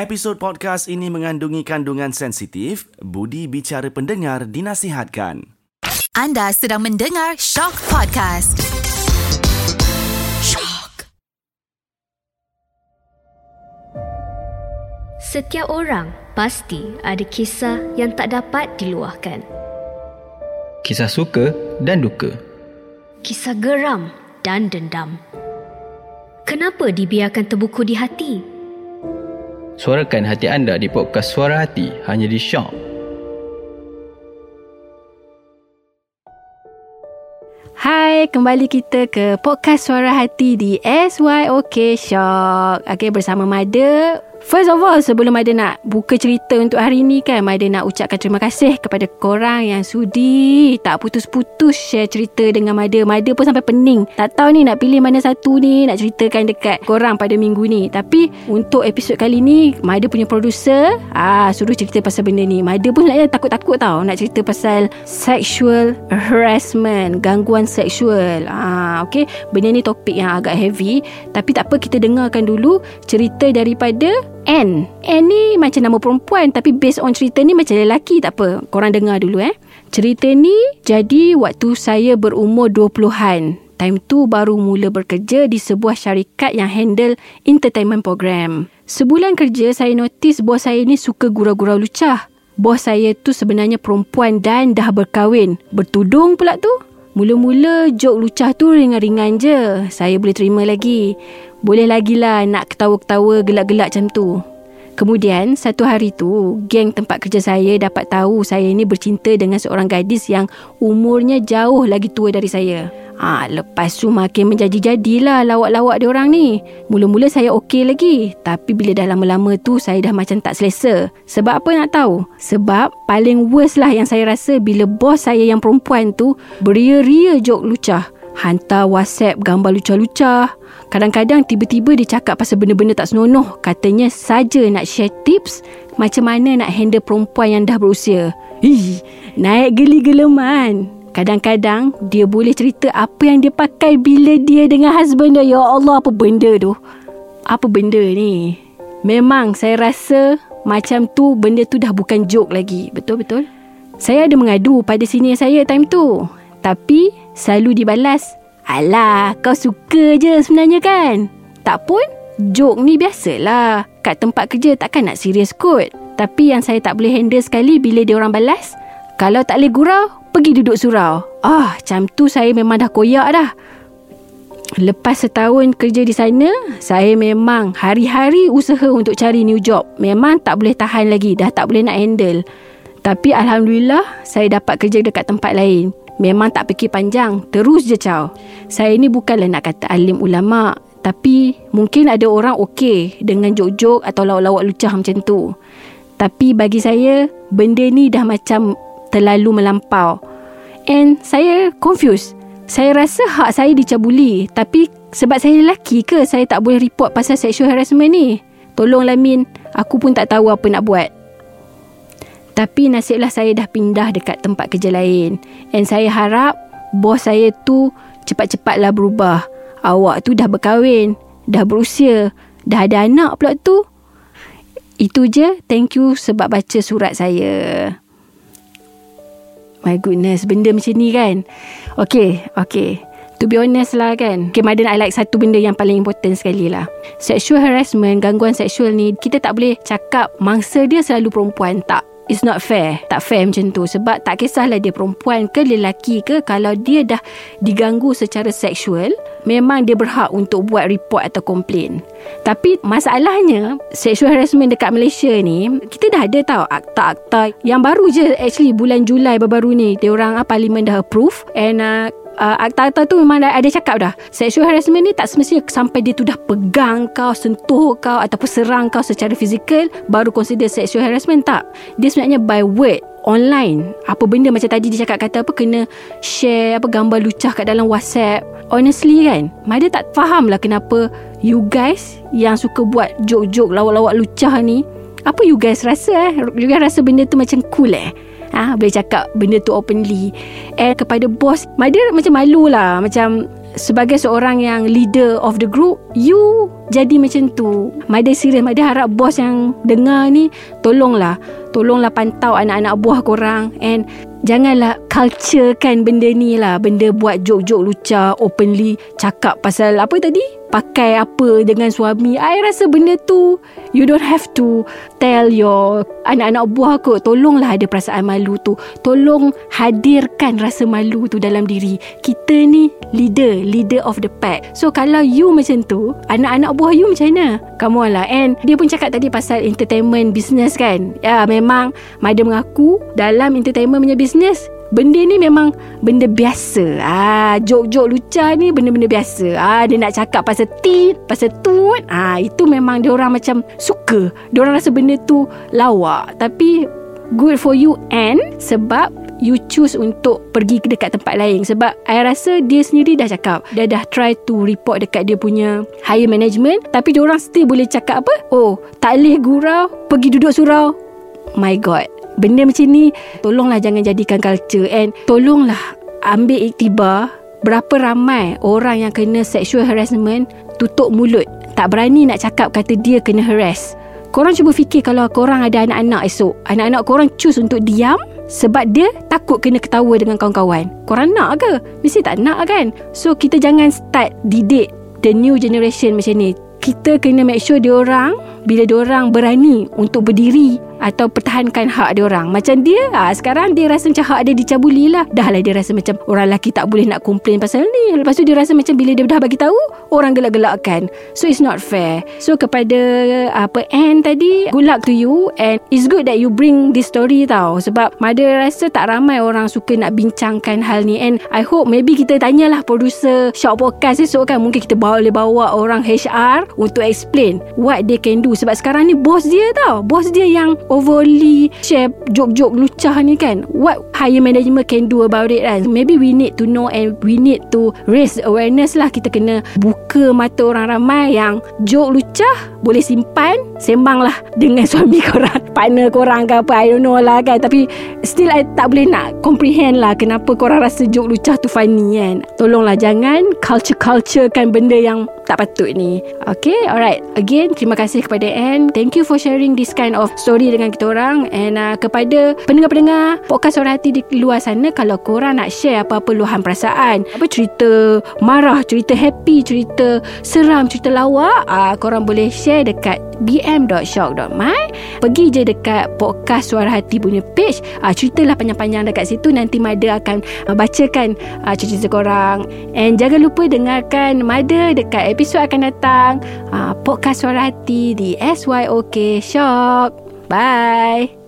Episod podcast ini mengandungi kandungan sensitif, budi bicara pendengar dinasihatkan. Anda sedang mendengar Shock Podcast. Shock. Setiap orang pasti ada kisah yang tak dapat diluahkan. Kisah suka dan duka. Kisah geram dan dendam. Kenapa dibiarkan terbuku di hati? Suarakan hati anda di podcast Suara Hati hanya di Shock. Hai, kembali kita ke podcast Suara Hati di SYOK Shock. Okay, bersama Mada. First of all, sebelum Mada nak buka cerita untuk hari ni kan, Mada nak ucapkan terima kasih kepada korang yang sudi tak putus-putus share cerita dengan Mada. Mada pun sampai pening. Tak tahu ni nak pilih mana satu ni, nak ceritakan dekat korang pada minggu ni. Tapi untuk episod kali ni, Mada punya producer ah suruh cerita pasal benda ni. Mada pun sebenarnya takut-takut tau nak cerita pasal sexual harassment, gangguan seksual. Ah, okay. Benda ni topik yang agak heavy. Tapi tak apa, kita dengarkan dulu cerita daripada N. N ni macam nama perempuan tapi based on cerita ni macam lelaki tak apa. Korang dengar dulu eh. Cerita ni jadi waktu saya berumur 20-an. Time tu baru mula bekerja di sebuah syarikat yang handle entertainment program. Sebulan kerja saya notice bos saya ni suka gurau-gurau lucah. Bos saya tu sebenarnya perempuan dan dah berkahwin. Bertudung pula tu. Mula-mula jok lucah tu ringan-ringan je. Saya boleh terima lagi. Boleh lagi lah nak ketawa-ketawa gelak-gelak macam tu. Kemudian satu hari tu, geng tempat kerja saya dapat tahu saya ni bercinta dengan seorang gadis yang umurnya jauh lagi tua dari saya. Ah, ha, lepas tu makin menjadi-jadilah lawak-lawak dia orang ni. Mula-mula saya okey lagi. Tapi bila dah lama-lama tu saya dah macam tak selesa. Sebab apa nak tahu? Sebab paling worst lah yang saya rasa bila bos saya yang perempuan tu beria-ria jok lucah. Hantar WhatsApp gambar lucah-lucah. Kadang-kadang tiba-tiba dia cakap pasal benda-benda tak senonoh. Katanya saja nak share tips macam mana nak handle perempuan yang dah berusia. Ih, naik geli-geleman. Kadang-kadang dia boleh cerita apa yang dia pakai bila dia dengan husband dia. Ya Allah, apa benda tu? Apa benda ni? Memang saya rasa macam tu benda tu dah bukan joke lagi. Betul-betul? Saya ada mengadu pada senior saya time tu. Tapi selalu dibalas, Alah, kau suka je sebenarnya kan? Tak pun, joke ni biasalah. Kat tempat kerja takkan nak serius kot. Tapi yang saya tak boleh handle sekali bila dia orang balas, kalau tak boleh gurau, pergi duduk surau. Ah, macam tu saya memang dah koyak dah. Lepas setahun kerja di sana, saya memang hari-hari usaha untuk cari new job. Memang tak boleh tahan lagi, dah tak boleh nak handle. Tapi Alhamdulillah, saya dapat kerja dekat tempat lain. Memang tak fikir panjang, terus je caw. Saya ni bukanlah nak kata alim ulama, tapi mungkin ada orang okey dengan jok-jok atau lawak-lawak lucah macam tu. Tapi bagi saya, benda ni dah macam terlalu melampau. And saya confused. Saya rasa hak saya dicabuli. Tapi sebab saya lelaki ke saya tak boleh report pasal sexual harassment ni? Tolonglah Min. Aku pun tak tahu apa nak buat. Tapi nasiblah saya dah pindah dekat tempat kerja lain. And saya harap bos saya tu cepat-cepatlah berubah. Awak tu dah berkahwin. Dah berusia. Dah ada anak pula tu. Itu je. Thank you sebab baca surat saya. My goodness, benda macam ni kan. Okay, okay. To be honest lah kan. Okay, Madan I like satu benda yang paling important sekali lah. Sexual harassment, gangguan seksual ni, kita tak boleh cakap mangsa dia selalu perempuan. Tak. It's not fair. Tak fair macam tu. Sebab tak kisahlah dia perempuan ke lelaki ke. Kalau dia dah diganggu secara seksual, memang dia berhak untuk buat report atau komplain. Tapi masalahnya, sexual harassment dekat Malaysia ni, kita dah ada tau akta-akta yang baru je actually bulan Julai baru-baru ni. Dia orang uh, parlimen dah approve and uh, uh, akta-akta tu memang ada cakap dah. Sexual harassment ni tak semestinya sampai dia tu dah pegang kau sentuh kau ataupun serang kau secara fizikal baru consider sexual harassment tak. Dia sebenarnya by word online. Apa benda macam tadi dia cakap kata apa kena share apa gambar lucah kat dalam whatsapp. Honestly kan Mada tak faham lah kenapa you guys yang suka buat joke-joke lawak-lawak lucah ni apa you guys rasa eh? You guys rasa benda tu macam cool eh ha, boleh cakap benda tu openly and kepada bos Mada macam malu lah macam sebagai seorang yang leader of the group, you jadi macam tu. Mada serius, Mada harap bos yang dengar ni tolonglah. Tolonglah pantau anak-anak buah korang and janganlah culture kan benda ni lah. Benda buat joke-joke lucah, openly cakap pasal apa tadi? Pakai apa dengan suami. I rasa benda tu you don't have to tell your anak-anak buah kot. Tolonglah ada perasaan malu tu. Tolong hadirkan rasa malu tu dalam diri. Kita ni leader, leader of the pack. So kalau you macam tu, anak-anak buah you macam mana? Kamu lah. And dia pun cakap tadi pasal entertainment business kan. Ya memang Maida mengaku dalam entertainment punya business Benda ni memang benda biasa. Ah, jok-jok lucah ni benda-benda biasa. Ah, dia nak cakap pasal tit, pasal tut. Ah, itu memang dia orang macam suka. Dia orang rasa benda tu lawak. Tapi good for you and sebab you choose untuk pergi ke dekat tempat lain sebab I rasa dia sendiri dah cakap dia dah try to report dekat dia punya higher management tapi dia orang still boleh cakap apa oh tak boleh gurau pergi duduk surau my god benda macam ni tolonglah jangan jadikan culture. And tolonglah ambil iktibar berapa ramai orang yang kena sexual harassment tutup mulut. Tak berani nak cakap kata dia kena harass. Korang cuba fikir kalau korang ada anak-anak esok. Anak-anak korang choose untuk diam sebab dia takut kena ketawa dengan kawan-kawan. Korang nak ke? mesti tak nak kan? So kita jangan start didik the new generation macam ni. Kita kena make sure dia orang bila dia orang berani untuk berdiri atau pertahankan hak dia orang. Macam dia, ha, sekarang dia rasa macam hak dia dicabuli lah. Dah lah dia rasa macam orang lelaki tak boleh nak komplain pasal ni. Lepas tu dia rasa macam bila dia dah bagi tahu, orang gelak-gelakkan. So it's not fair. So kepada apa Anne tadi, good luck to you and it's good that you bring this story tau. Sebab Mada rasa tak ramai orang suka nak bincangkan hal ni and I hope maybe kita tanyalah producer Shock Podcast esok kan mungkin kita boleh bawa orang HR untuk explain what they can do sebab sekarang ni bos dia tau bos dia yang overly share joke-joke lucah ni kan? What higher management can do about it kan? Maybe we need to know and we need to raise awareness lah. Kita kena buka mata orang ramai yang joke lucah boleh simpan sembang lah dengan suami korang. Partner korang ke apa I don't know lah kan. Tapi still I tak boleh nak comprehend lah kenapa korang rasa joke lucah tu funny kan. Tolonglah jangan culture-culture kan benda yang tak patut ni. Okay alright. Again terima kasih kepada Anne. Thank you for sharing this kind of story dengan kita orang. And uh, kepada pendengar-pendengar podcast suara hati di luar sana kalau korang nak share apa-apa luahan perasaan apa cerita marah cerita happy cerita seram cerita lawak uh, korang boleh share dekat bm.shock.my pergi je dekat podcast suara hati punya page. Uh, ceritalah panjang-panjang dekat situ. Nanti Mada akan uh, bacakan uh, cerita korang. And jangan lupa dengarkan Mada dekat episod akan datang. Uh, podcast suara hati di SYOK Shock. Bye.